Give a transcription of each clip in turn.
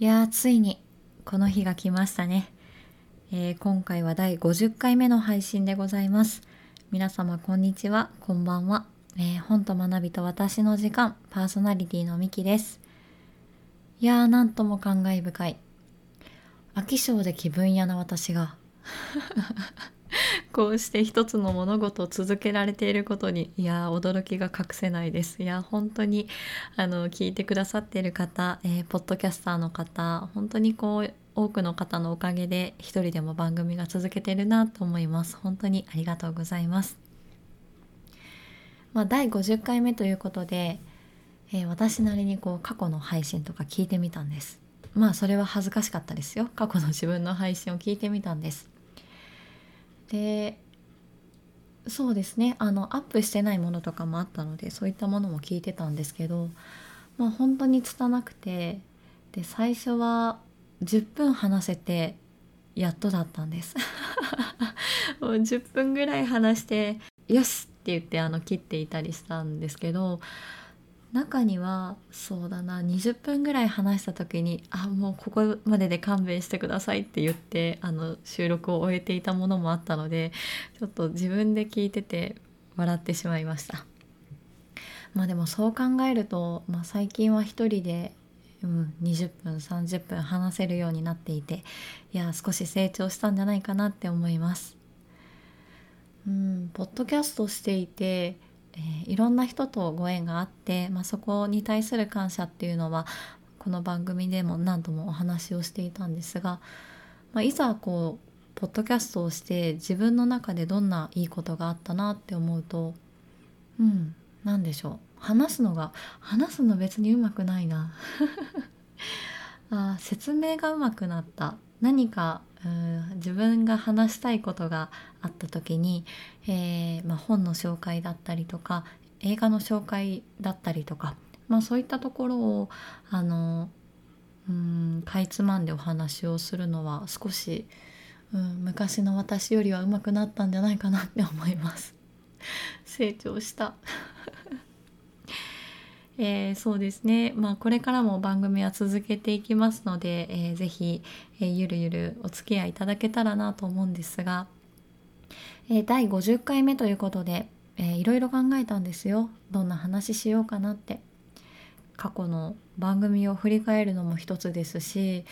いやーついにこの日が来ましたね、えー今回は第50回目の配信でございます。皆様こんにちは。こんばんは、えー本と学びと私の時間パーソナリティのみきです。いやーなんとも感慨深い。飽き性で気分屋な私が。こうして一つの物事を続けられていることにいやー驚きが隠せないです。いやー本当にあの聞いてくださっている方、えーポッドキャスターの方本当にこう多くの方のおかげで一人でも番組が続けてるなと思います。本当にありがとうございます。まあ第50回目ということで、えー私なりにこう過去の配信とか聞いてみたんです。まあそれは恥ずかしかったですよ。過去の自分の配信を聞いてみたんです。でそうですねあのアップしてないものとかもあったのでそういったものも聞いてたんですけどまあ本当に拙くてで最初は10分話せてやっとだったんです もう10分ぐらい話して「よし!」って言ってあの切っていたりしたんですけど中にはそうだな20分ぐらい話した時に「あもうここまでで勘弁してください」って言ってあの収録を終えていたものもあったのでちょっと自分で聞いてて笑ってしまいました。まあでもそう考えると、まあ、最近は一人で、うん、20分30分話せるようになっていていや少し成長したんじゃないかなって思います。うん、ポッドキャストしていてえーいろんな人とご縁があって、まあ、そこに対する感謝っていうのはこの番組でも何度もお話をしていたんですが、まあ、いざこうポッドキャストをして自分の中でどんないいことがあったなって思うとうん何でしょう。話すのが話すの別にうまくないな。あ説明がうまくなった。何かうん自分が話したいことがあった時に、えーまあ、本の紹介だったりとか映画の紹介だったりとか、まあ、そういったところをあのうんかいつまんでお話をするのは少し、うん、昔の私よりは上手くなったんじゃないかなって思います。成長したえーそうですね、まあ、これからも番組は続けていきますので、えーぜひ、えーゆるゆるお付き合いいただけたらなと思うんですが、えー第50回目ということで、えーいろいろ考えたんですよ。どんな話しようかなって。過去の番組を振り返るのも一つですし、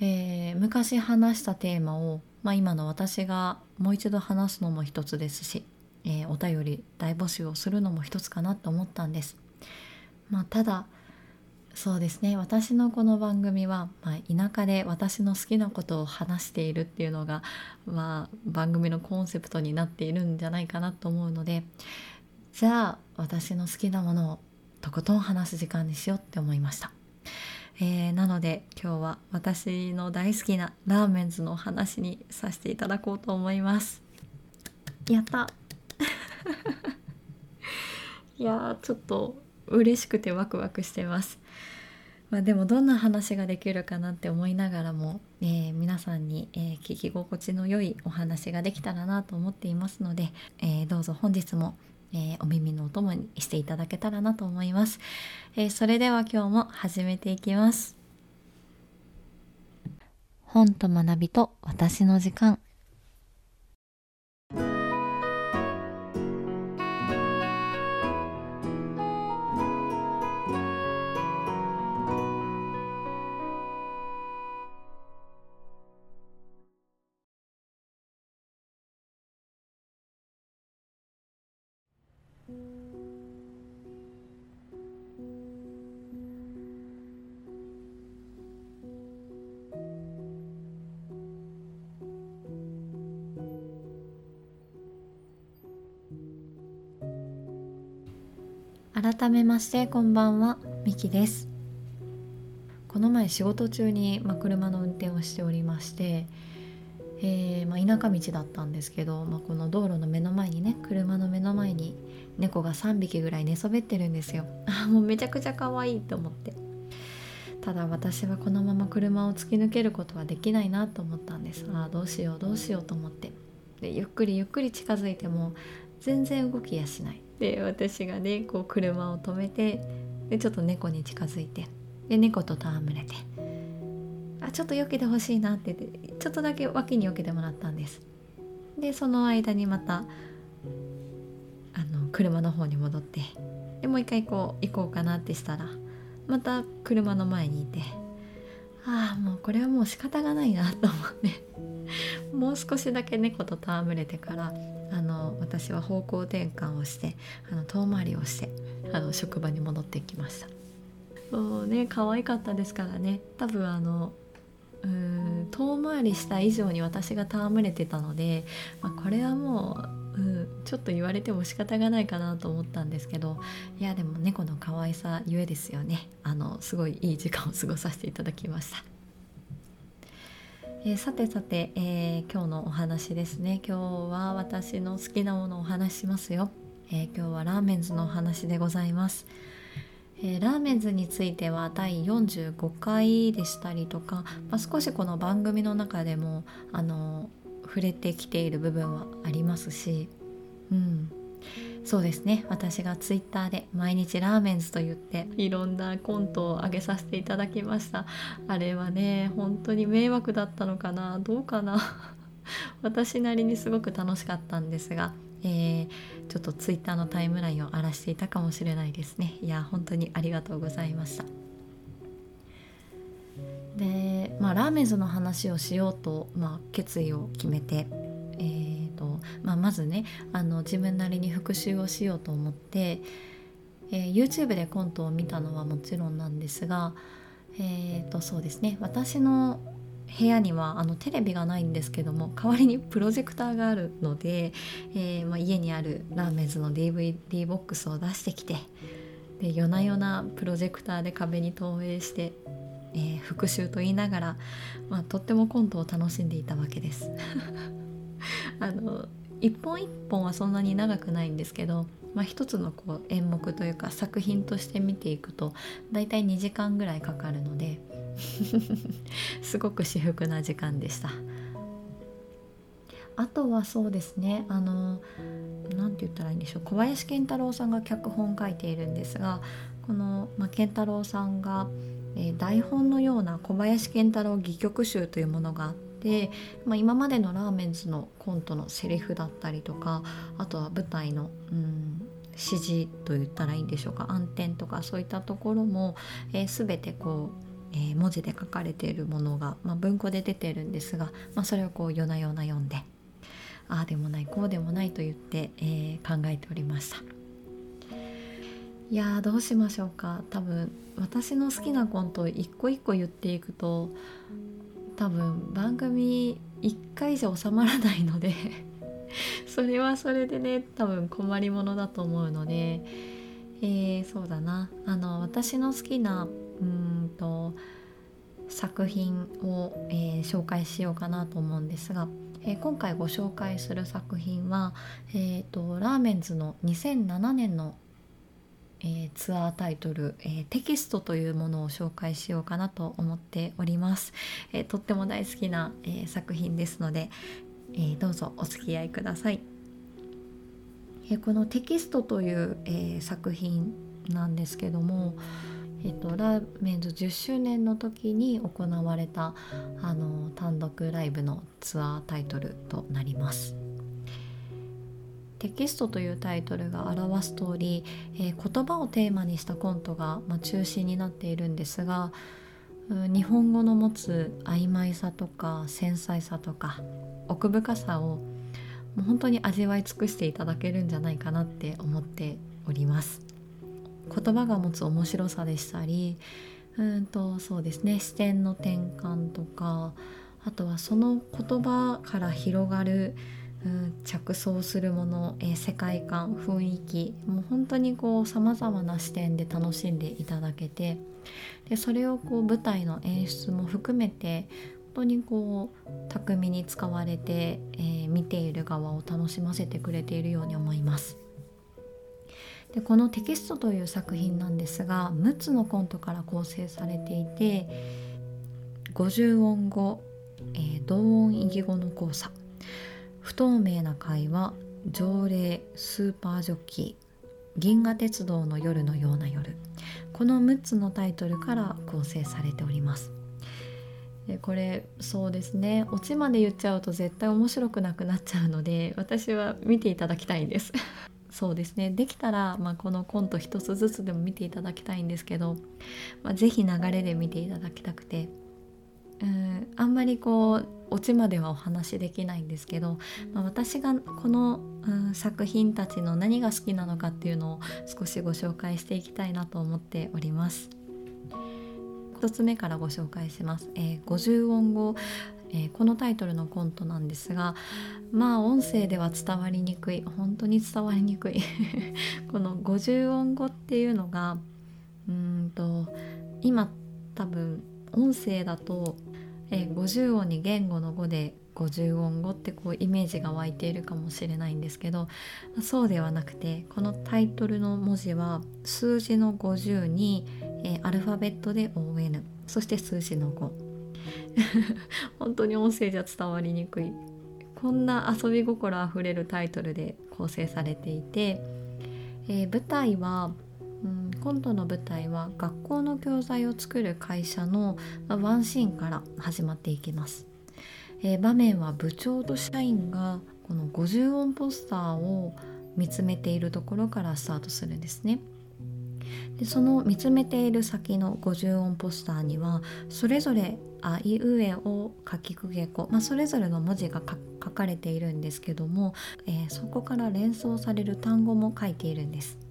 えー昔話したテーマを、まあ、今の私がもう一度話すのも一つですし、えーお便り大募集をするのも一つかなと思ったんです。まあ、ただそうですね私のこの番組は、まあ、田舎で私の好きなことを話しているっていうのが、まあ、番組のコンセプトになっているんじゃないかなと思うのでじゃあ私の好きなものをとことん話す時間にしようって思いました。えーなので今日は私の大好きなラーメンズのお話にさせていただこうと思います。やった いやちょっと嬉しくてワクワクしてます。まあ、でもどんな話ができるかなって思いながらも、えー皆さんに、えー聞き心地の良いお話ができたらなと思っていますので、えーどうぞ本日も、えーお耳のお供にしていただけたらなと思います。えーそれでは今日も始めていきます。本と学びと私の時間改めましてこんばんはみきです。この前仕事中に、ま、車の運転をしておりまして、えーま、田舎道だったんですけど、まあ、この道路の目の前にね車の目の前に猫が3匹ぐらい寝そべってるんですよ。あもうめちゃくちゃ可愛いと思って。ただ私はこのまま車を突き抜けることはできないなと思ったんです。あーどうしようどうしようと思って。でゆっくりゆっくり近づいても全然動きやしない。で私がねこう車を止めてでちょっと猫に近づいてで猫と戯れてあちょっと避けてほしいなってってちょっとだけ脇に避けてもらったんです。でその間にまたあの車の方に戻ってでもう一回こう行こうかなってしたらまた車の前にいてああもうこれはもう仕方がないなと思ってもう少しだけ猫と戯れてからあの私は方向転換をしてあの遠回りをしてあの職場に戻ってきました。そうね可愛かったですからね多分あのうん遠回りした以上に私が戯れてたので、まあ、これはもう、うん、ちょっと言われても仕方がないかなと思ったんですけどいやでも猫の可愛さゆえですよねあのすごいいい時間を過ごさせていただきました。えー、さてさて、えー、今日のお話ですね。今日は私の好きなものをお話ししますよ、えー、今日はラーメンズのお話でございます。えー、ラーメンズについては第45回でしたりとか、まあ、少しこの番組の中でもあの触れてきている部分はありますし、うん、そうですね。私がツイッターで毎日ラーメンズと言っていろんなコントを上げさせていただきました。あれはね本当に迷惑だったのかな？どうかな？私なりにすごく楽しかったんですがえー、ちょっとツイッターのタイムラインを荒らしていたかもしれないですね。いや本当にありがとうございました。でまあラーメンズの話をしようと、まあ、決意を決めてとまあ、まずねあの自分なりに復習をしようと思って、えー、YouTube でコントを見たのはもちろんなんですが、えー、とそうですね私の部屋にはあのテレビがないんですけども代わりにプロジェクターがあるので、えー、まあ、家にあるラーメンズの DVD ボックスを出してきてで夜な夜なプロジェクターで壁に投影して、えー、復習と言いながら、まあ、とってもコントを楽しんでいたわけです。あの一本一本はそんなに長くないんですけど、まあ、一つのこう演目というか作品として見ていくとだいたい2時間ぐらいかかるので すごく至福な時間でした。あとはそうですねあの何て言ったらいいんでしょう。小林健太郎さんが脚本書いているんですがこの、まあ、健太郎さんが、えー、台本のような小林健太郎戯曲集というものがあって、でまあ、今までのラーメンズのコントのセリフだったりとかあとは舞台のうん指示と言ったらいいんでしょうか暗転とかそういったところも、えー、全てこうえー、文字で書かれているものが、まあ、文庫で出てるんですが、まあ、それをこう夜な夜な読んでああでもないこうでもないと言って、えー、考えておりました。いやどうしましょうか。多分私の好きなコントを一個一個言っていくと多分番組1回じゃ収まらないので それはそれでね多分困りものだと思うので、えー、そうだな。あの私の好きなうんと作品を、えー、紹介しようかなと思うんですが、えー、今回ご紹介する作品は、えーと、ラーメンズの2007年の、えー、ツアータイトル、えテキストというものを紹介しようかなと思っております。えとっても大好きな、え作品ですので、えどうぞお付き合いください。えこのテキストという、え作品なんですけども、えっと、ラーメンズ10周年の時に行われたあの単独ライブのツアータイトルとなります。テキストというタイトルが表す通り、えー、言葉をテーマにしたコントが、まあ、中心になっているんですが日本語の持つ曖昧さとか繊細さとか奥深さをもう本当に味わい尽くしていただけるんじゃないかなって思っております。言葉が持つ面白さでしたりうんとそうですね視点の転換とかあとはその言葉から広がる、うん、着想するもの、えー、世界観雰囲気もう本当にこうさまざまな視点で楽しんでいただけてでそれをこう舞台の演出も含めて本当にこう巧みに使われて、えー、見ている側を楽しませてくれているように思います。でこのテキストという作品なんですが6つのコントから構成されていて50音語、えー、同音異義語の交差不透明な会話条例スーパージョッキー銀河鉄道の夜のような夜。この6つのタイトルから構成されております。でこれそうですね。オチまで言っちゃうと絶対面白くなくなっちゃうので私は見ていただきたいんです。そうですね。できたら、まあ、このコント一つずつでも見ていただきたいんですけど、まあ、是非流れで見ていただきたくて。うんあんまりこうオチまではお話しできないんですけど、まあ、私がこの、うん、作品たちの何が好きなのかっていうのを少しご紹介していきたいなと思っております。1つ目からご紹介します。えー、50音語えー、このタイトルのコントなんですがまあ音声では伝わりにくい本当に伝わりにくい この50音語っていうのがうんと今多分音声だと、えー、50音に言語の語で50音語ってこうイメージが湧いているかもしれないんですけどそうではなくてこのタイトルの文字は数字の50に、えー、アルファベットで ON そして数字の5 本当に音声じゃ伝わりにくい。こんな遊び心あふれるタイトルで構成されていて、えー、舞台は、うん、コントの舞台は学校の教材を作る会社の、ま、ワンシーンから始まっていきます、えー、場面は部長と社員がこの50音ポスターを見つめているところからスタートするんですね。でその見つめている先の50音ポスターにはそれぞれ「あいうえおかきくげこ」まあ、それぞれの文字が書かれているんですけども、えー、そこから連想される単語も書いているんです。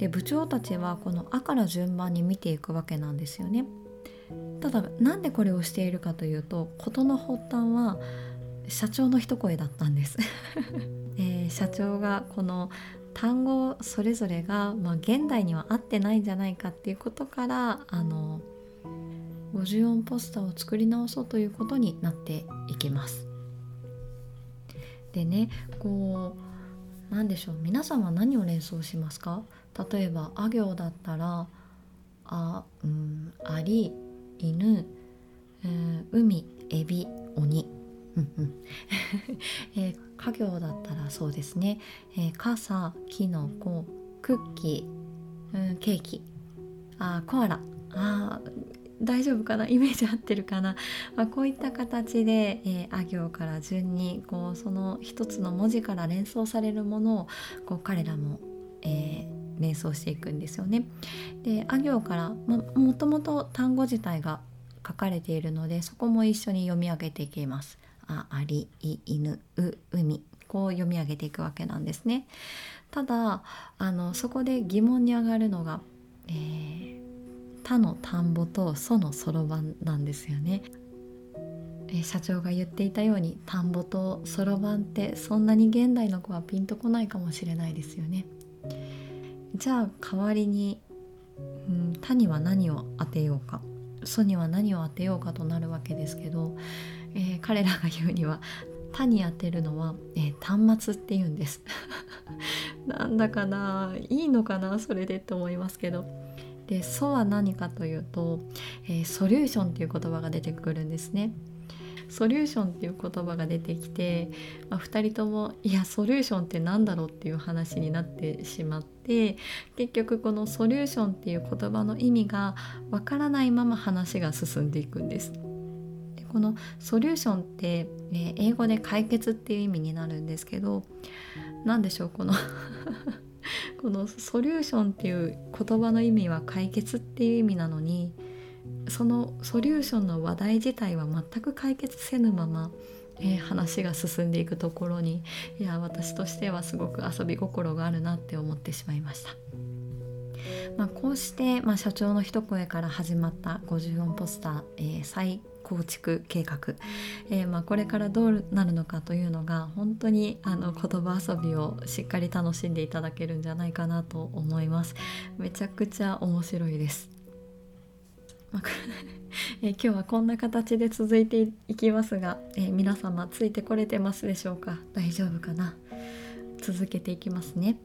で部長たちはこの「あ」から順番に見ていくわけなんですよね。ただなんでこれをしているかというと事の発端は社長の一声だったんです、えー、社長がこの単語それぞれが、まあ、現代には合ってないんじゃないかっていうことからあの50音ポスターを作り直そうということになっていきます。でねこう何でしょう皆さんは何を連想しますか？例えばあ行だったら「あ」うん「あり」「犬」えー「海」「エビ」「鬼」えー、家業だったらそうですね、えー、傘キノコクッキー、うん、ケーキ。あコアラ。あ大丈夫かな？イメージ合ってるかな、まあ、こういった形で、えー、あ行から順にこうその一つの文字から連想されるものをこう彼らも、えー、連想していくんですよね。であ行から、ま、もともと単語自体が書かれているのでそこも一緒に読み上げていきます。あありい犬う海こう読み上げていくわけなんですね。ただあのそこで疑問に上がるのが、えー、他の田んぼとそのそろばんなんですよね。え社長が言っていたように田んぼとそろばんってそんなに現代の子はピンとこないかもしれないですよね。じゃあ代わりに、うん、他には何を当てようか。ソには何を当てようかとなるわけですけどえー、彼らが言うには「他に当てるのは、えー、端末」って言うんです。なんだかないいのかなそれでって思いますけど。で「ソ」は何かというと、えー、ソリューションっていう言葉が出てくるんですね。ソリューションっていう言葉が出てきて、まあ、2人ともいやソリューションって何だろうっていう話になってしまって結局このソリューションっていう言葉の意味がわからないまま話が進んでいくんです。でこのソリューションって、え英語で解決っていう意味になるんですけど何でしょうこの このソリューションっていう言葉の意味は解決っていう意味なのにそのソリューションの話題自体は全く解決せぬまま、えー、話が進んでいくところにいや私としてはすごく遊び心があるなって思ってしまいました。まあ、こうして、まあ、社長の一声から始まった54ポスター、えー、再構築計画、えー、まあ、これからどうなるのかというのが本当にあの言葉遊びをしっかり楽しんでいただけるんじゃないかなと思います。めちゃくちゃ面白いです、ま、今日はこんな形で続いていきますが、えー、皆様ついてこれてますでしょうか？大丈夫かな？続けていきますね、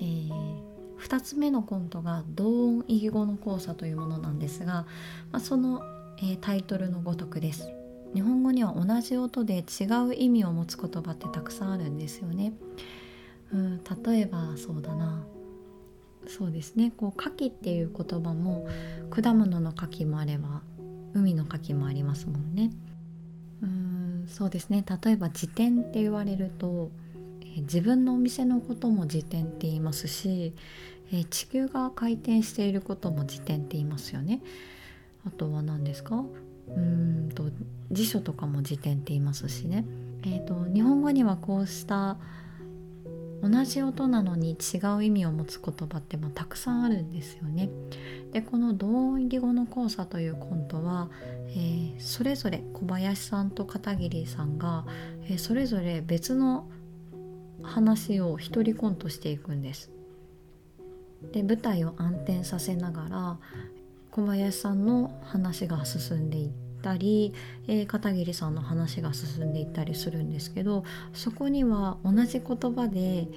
えー2つ目のコントが同音異義語の交差というものなんですが、まあ、そのえー、タイトルのごとくです。日本語には同じ音で違う意味を持つ言葉ってたくさんあるんですよね。うん、例えばそうだな。そうですねこう牡蠣っていう言葉も果物の牡蠣もあれば海の牡蠣もありますもんね。うんそうですね例えば辞典って言われると、え自分のお店のことも辞典って言いますし、え地球が回転していることも辞典って言いますよね。あとは何ですか？うんと辞書とかも辞典って言いますしね。えーと、日本語にはこうした同じ音なのに違う意味を持つ言葉ってまあたくさんあるんですよね。でこの同音義語の交差というコントは、えー、それぞれ小林さんと片桐さんが、えー、それぞれ別の話を一人コントしていくんです。で舞台を暗転させながら小林さんの話が進んでいってたり、えー、片桐さんの話が進んでいったりするんですけどそこには同じ言葉で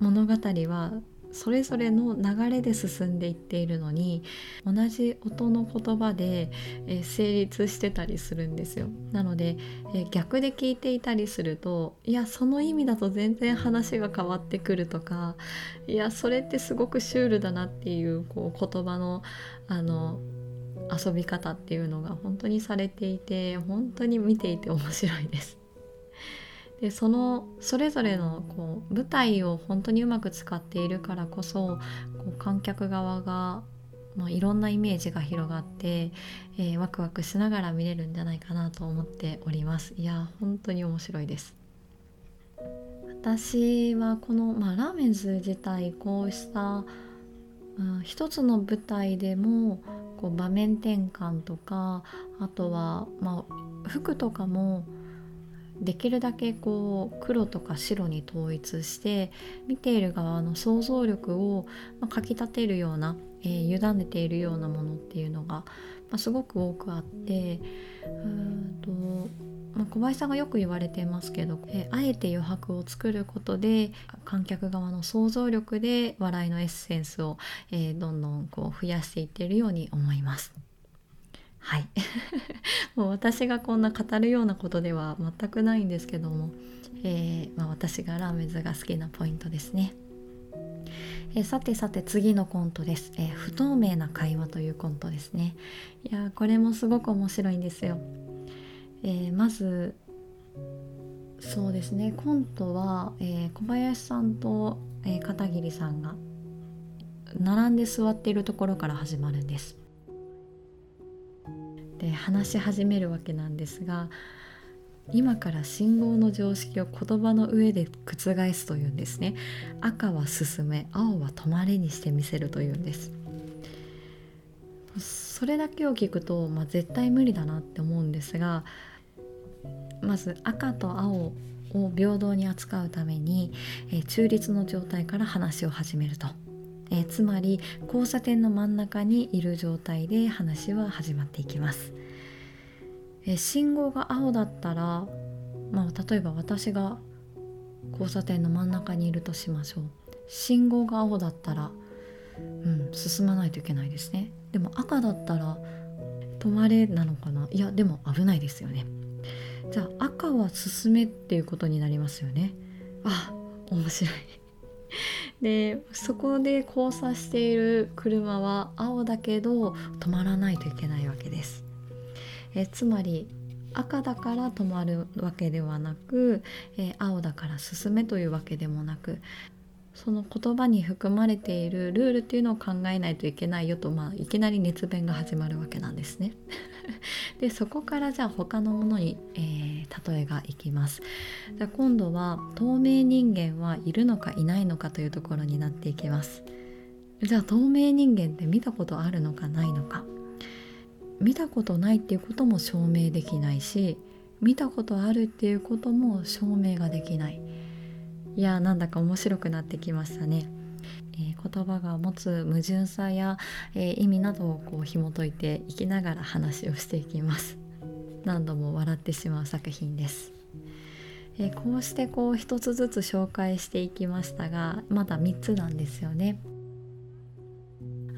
物語はそれぞれの流れで進んでいっているのに同じ音の言葉で、え成立してたりするんですよ。なので、え逆で聞いていたりするといやその意味だと全然話が変わってくるとかいやそれってすごくシュールだなっていうこう言葉のあの遊び方っていうのが本当にされていて本当に見ていて面白いです。でそのそれぞれのこう舞台を本当にうまく使っているからこそこう観客側が、まあ、いろんなイメージが広がって、えー、ワクワクしながら見れるんじゃないかなと思っておりますいや本当に面白いです私はこの、まあ、ラーメンズ自体こうした、うん、一つの舞台でもこう場面転換とかあとは、まあ、服とかもできるだけこう黒とか白に統一して見ている側の想像力を、まかきたてるような、えー、委ねているようなものっていうのが、まあ、すごく多くあってうんと、まあ、小林さんがよく言われてますけど、え、あえて余白を作ることで観客側の想像力で笑いのエッセンスを、えー、どんどんこう増やしていってるように思います。はい。もう私がこんな語るようなことでは全くないんですけども、えー、まあ、私がラーメンズが好きなポイントですね、え、さてさて次のコントです、えー、不透明な会話というコントですね。いやこれもすごく面白いんですよ、えまずそうですね。コントは、え小林さんと、え片桐さんが並んで座っているところから始まるんです。で話し始めるわけなんですが今から信号の常識を言葉の上で覆すというんですね。赤は進め青は止まれにしてみせるというんです。それだけを聞くと、まあ、絶対無理だなって思うんですがまず赤と青を平等に扱うために、え中立の状態から話を始めると。えー、つまり交差点の真ん中にいる状態で話は始まっていきます、えー、信号が青だったら、まあ、例えば私が交差点の真ん中にいるとしましょう。信号が青だったら、うん、進まないといけないですね。でも赤だったら止まれなのかな？いやでも危ないですよね。じゃあ赤は進めっていうことになりますよね。あ面白い。でそこで交差している車は青だけど止まらないといけないわけです。えつまり赤だから止まるわけではなく、え青だから進めというわけでもなくその言葉に含まれているルールっていうのを考えないといけないよと、まあ、いきなり熱弁が始まるわけなんですね。でそこからじゃあ他のものに、えー、例えがいきます。じゃ今度は透明人間はいるのかいないのかというところになっていきます。じゃあ透明人間って見たことあるのかないのか見たことないっていうことも証明できないし見たことあるっていうことも証明ができないいやなんだか面白くなってきましたね。えー、言葉が持つ矛盾さや、えー、意味などをこう紐解いていきながら話をしていきます。何度も笑ってしまう作品です、えー、こうしてこう一つずつ紹介していきましたがまだ3つなんですよね。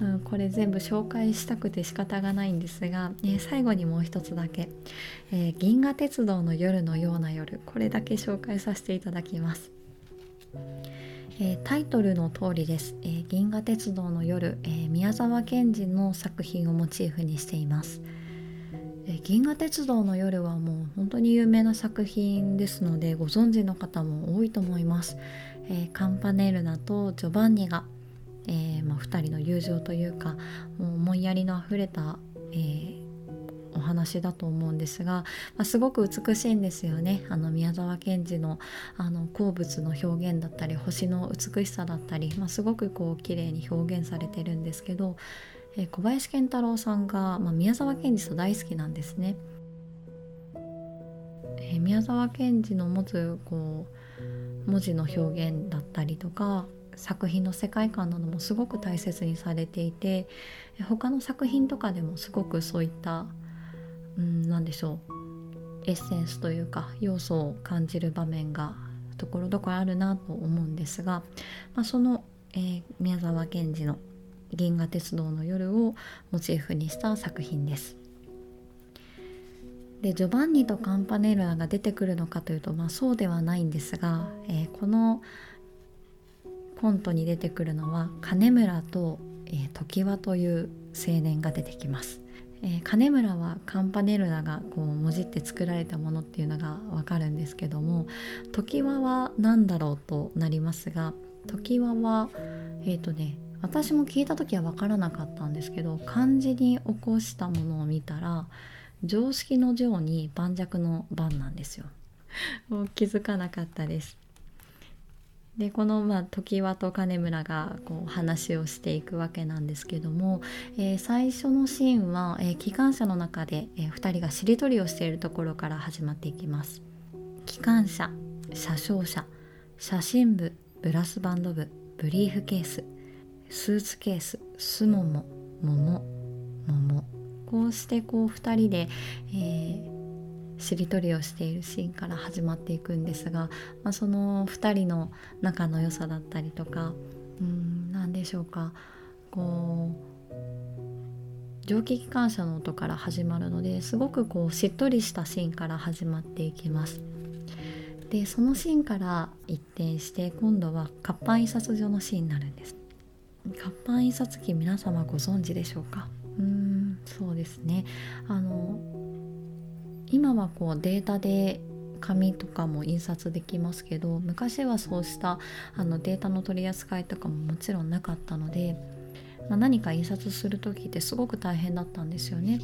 うん、これ全部紹介したくて仕方がないんですが、えー、最後にもう一つだけ、えー、銀河鉄道の夜のような夜これだけ紹介させていただきます。えー、タイトルの通りです、えー、銀河鉄道の夜、えー、宮沢賢治の作品をモチーフにしています。え銀河鉄道の夜はもう本当に有名な作品ですのでご存知の方も多いと思います、えー、カンパネルナとジョバンニが、えーまあ、2人の友情というかもう思いやりのあふれた、えー、お話だと思うんですが、まあ、すごく美しいんですよねあの宮沢賢治のあの鉱物の表現だったり星の美しさだったり、まあ、すごくこう綺麗に表現されてるんですけど、えー、小林賢太郎さんが、まあ、宮沢賢治と大好きなんですね。えー、宮沢賢治の持つこう文字の表現だったりとか作品の世界観などもすごく大切にされていて他の作品とかでもすごくそういったうん何でしょうエッセンスというか要素を感じる場面がところどころあるなと思うんですが、まあ、その、えー、宮沢賢治の「銀河鉄道の夜」をモチーフにした作品です。でジョバンニとカンパネルラが出てくるのかというと、まあ、そうではないんですが、えー、このコントに出てくるのは金村と、えー、常盤という青年が出てきます。えー、金村はカンパネルナがこうもじって作られたものっていうのがわかるんですけども常盤は何だろうとなりますが常盤はえっ、ー、とね私も聞いた時は分からなかったんですけど漢字に起こしたものを見たら常識の常に盤石の盤なんですよ。もう気づかなかったです。でこの、まあ、常盤と金村がこう話をしていくわけなんですけども、えー、最初のシーンは、えー、機関車の中で、えー、2人がしりとりをしているところから始まっていきます。機関車車掌車写真部ブラスバンド部ブリーフケーススーツケーススモモ桃桃こうしてこう2人で、えー、しりとりをしているシーンから始まっていくんですが、まあ、その2人の仲の良さだったりとかうん何でしょうかこう蒸気機関車の音から始まるのですごくこうしっとりしたシーンから始まっていきます。でそのシーンから一転して今度は活版印刷所のシーンになるんです。活版印刷機皆様ご存知でしょうか？うーんそうですねあの今はこうデータで紙とかも印刷できますけど昔はそうしたあのデータの取り扱いとかももちろんなかったので、まあ、何か印刷する時ってすごく大変だったんですよね。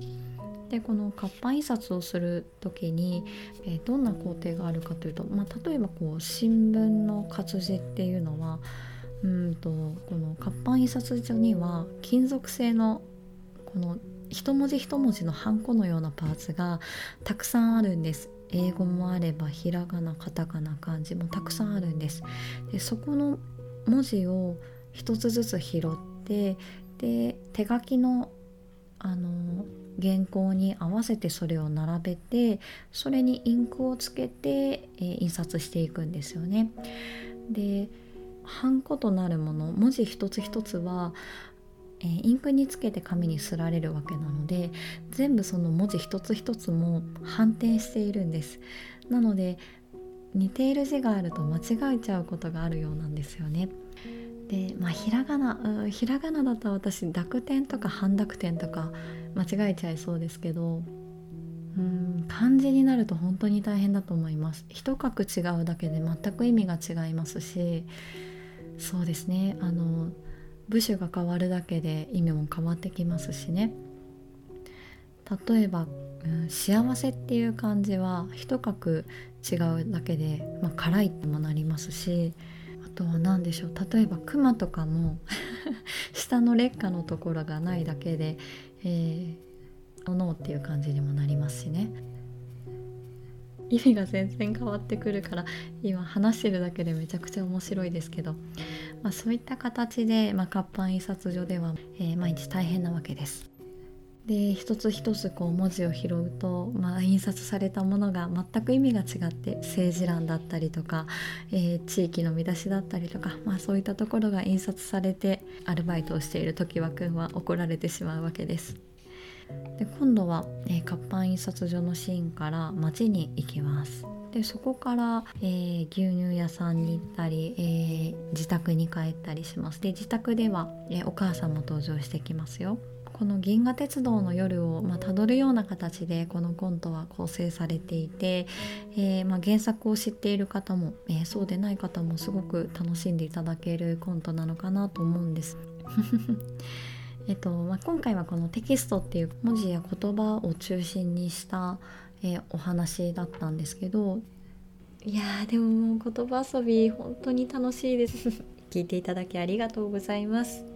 でこの活版印刷をする時に、えー、どんな工程があるかというと、まあ、例えばこう新聞の活字っていうのはうんとこの活版印刷所には金属製のこの一文字一文字のハンコのようなパーツがたくさんあるんです英語もあればひらがなカタカナ漢字もたくさんあるんですでそこの文字を一つずつ拾ってで手書きのあの原稿に合わせてそれを並べてそれにインクをつけて、えー、印刷していくんですよね。でハンコとなるもの文字一つ一つはえー、インクにつけて紙にすられるわけなので全部その文字一つ一つも反転しているんです。なので似ている字があると間違えちゃうことがあるようなんですよね。でまあひらがな、う、ひらがなだと私濁点とか半濁点とか間違えちゃいそうですけどうん漢字になると本当に大変だと思います。一画違うだけで全く意味が違いますしそうですね。あの部首が変わるだけで意味も変わってきますしね。例えば、うん、幸せっていう漢字は一画違うだけで、まあ、辛いってもなりますしあとは何でしょう。例えば熊とかも 下の劣化のところがないだけで「えー、の」っていう感じにもなりますしね。意味が全然変わってくるから今話してるだけでめちゃくちゃ面白いですけど、まあ、そういった形で、まあ、活版印刷所では、えー、毎日大変なわけです。で一つ一つこう文字を拾うと、まあ、印刷されたものが全く意味が違って政治欄だったりとか、えー、地域の見出しだったりとか、まあ、そういったところが印刷されてアルバイトをしている常盤くんは怒られてしまうわけです。で今度は、えー、活版印刷所のシーンから町に行きますでそこから、えー、牛乳屋さんに行ったり、えー、自宅に帰ったりしますで自宅では、えお母さんも登場してきますよこの銀河鉄道の夜をまあ辿るような形でこのコントは構成されていて、えー、まあ原作を知っている方も、えー、そうでない方もすごく楽しんでいただけるコントなのかなと思うんです。えっとまあ、今回はこのテキストっていう文字や言葉を中心にした、えー、お話だったんですけど。いやーでももう言葉遊び本当に楽しいです。聞いていただきありがとうございます。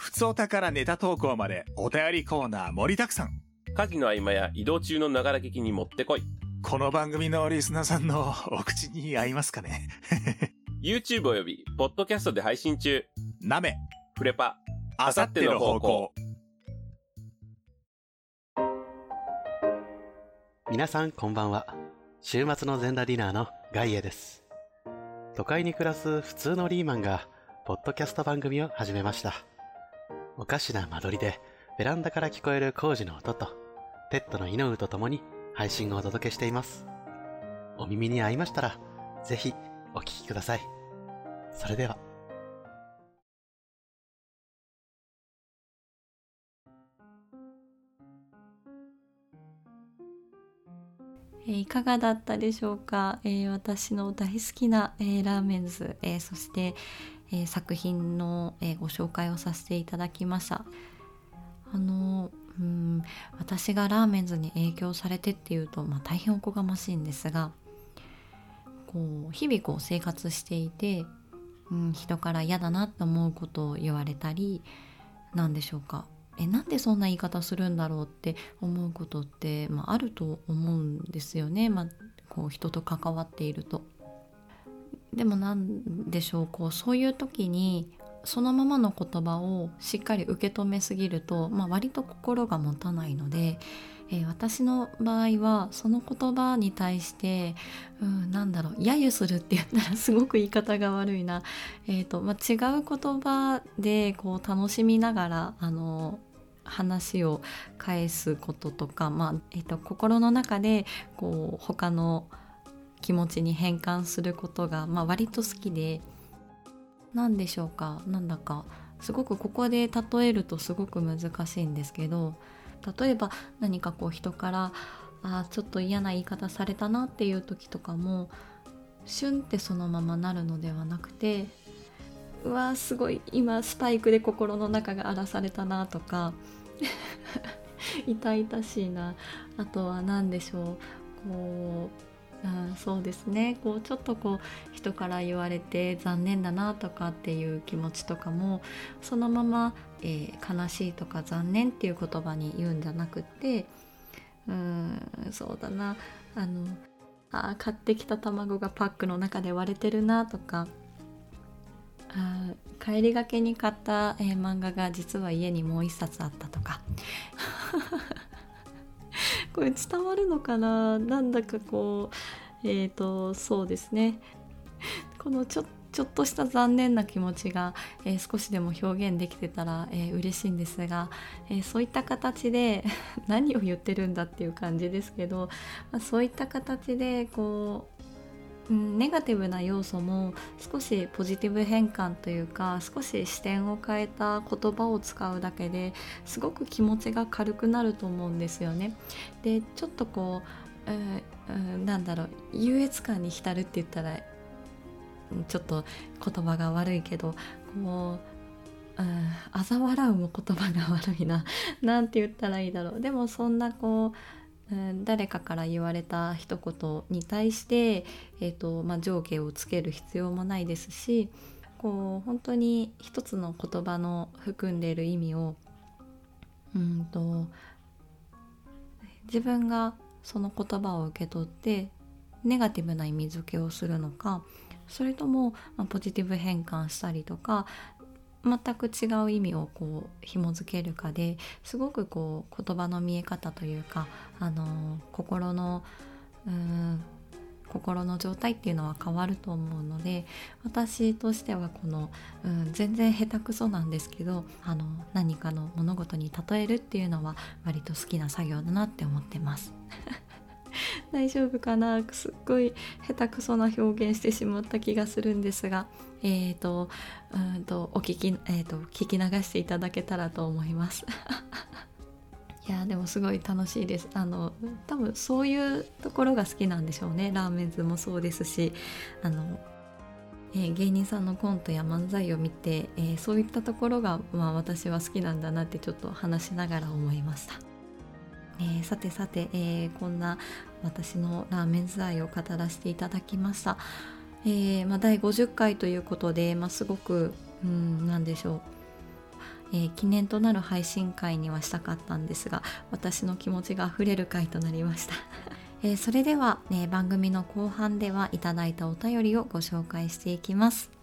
ふつおたからネタ投稿までお便りコーナー盛りだくさん。家事の合間や移動中のながら聞きにもってこい。この番組のリスナーさんのお口に合いますかね ?YouTube および、ポッドキャストで配信中。なめ、フレパ、あさっての方向。皆さんこんばんは。週末の全裸ディナーのガイエです。都会に暮らす普通のリーマンが、ポッドキャスト番組を始めました。おかしな間取りで、ベランダから聞こえる工事の音と、ペットのイノウと共に配信をお届けしています。お耳に合いましたら、ぜひお聞きください。それでは。えいかがだったでしょうか、えー、私の大好きな、えー、ラーメンズ、えー、そして、えー、作品の、えー、ご紹介をさせていただきました。あのうん私がラーメンズに影響されてっていうと、まあ、大変おこがましいんですがこう日々こう生活していて、うん、人から嫌だなって思うことを言われたり何でしょうか。えなんでそんな言い方するんだろうって思うことって、まあ、あると思うんですよね、まあ、こう人と関わっていると。でも何でしょうこうそういう時にそのままの言葉をしっかり受け止めすぎると、まあ、割と心が持たないので、えー、私の場合はその言葉に対して、うん、なんだろう揶揄するって言ったらすごく言い方が悪いな、えーとまあ、違う言葉でこう楽しみながらあの話を返すこととか、まあえーと心の中でこう他の気持ちに変換することが、まあ、割と好きで何でしょうかなんだかすごくここで例えるとすごく難しいんですけど例えば何かこう人からあちょっと嫌な言い方されたなっていう時とかもシュンってそのままなるのではなくてうわーすごい今スパイクで心の中が荒らされたなとか 痛々しいな。あとは何でしょうこうそうですね。こうちょっとこう人から言われて残念だなとかっていう気持ちとかもそのまま、えー、悲しいとか残念っていう言葉に言うんじゃなくてうんそうだな。あのあ買ってきた卵がパックの中で割れてるなとかあ帰りがけに買った、えー、漫画が実は家にもう一冊あったとか。これ伝わるのかな？なんだかこうえっ、ー、とそうですね このちょちょっとした残念な気持ちが、えー、少しでも表現できてたら、えー、嬉しいんですが、えー、そういった形で 何を言ってるんだっていう感じですけど、まあ、そういった形でこううん、ネガティブな要素も少しポジティブ変換というか少し視点を変えた言葉を使うだけですごく気持ちが軽くなると思うんですよね。でちょっとこう、えー、なんだろう。優越感に浸るって言ったらちょっと言葉が悪いけどこう嘲笑うも言葉が悪いな。なんて言ったらいいだろう。でもそんなこう誰かから言われた一言に対して、えーとまあ、上下をつける必要もないですしこう本当に一つの言葉の含んでいる意味をうんと自分がその言葉を受け取ってネガティブな意味付けをするのかそれとも、ポジティブ変換したりとか全く違う意味をこう紐付けるかですごくこう言葉の見え方というか、あの心のうん心の状態っていうのは変わると思うので私としてはこの、うん、全然下手くそなんですけどあの何かの物事に例えるっていうのは割と好きな作業だなって思ってます。大丈夫かな？すっごい下手くそな表現してしまった気がするんですがえっ、ー、とうんとお聞き、えーと、聞き流していただけたらと思います。いやでもすごい楽しいです。あの多分そういうところが好きなんでしょうね。ラーメンズもそうですしあのえー、芸人さんのコントや漫才を見て、えー、そういったところが、まあ、私は好きなんだなってちょっと話しながら思いました。えー、さてさて、えー、こんな私のラーメンズ愛を語らせていただきました、えー、まあ、第50回ということで、まあ、すごくうん何でしょう、え記念となる配信会にはしたかったんですが私の気持ちがあふれる回となりました。えそれでは、ね、番組の後半ではいただいたお便りをご紹介していきます。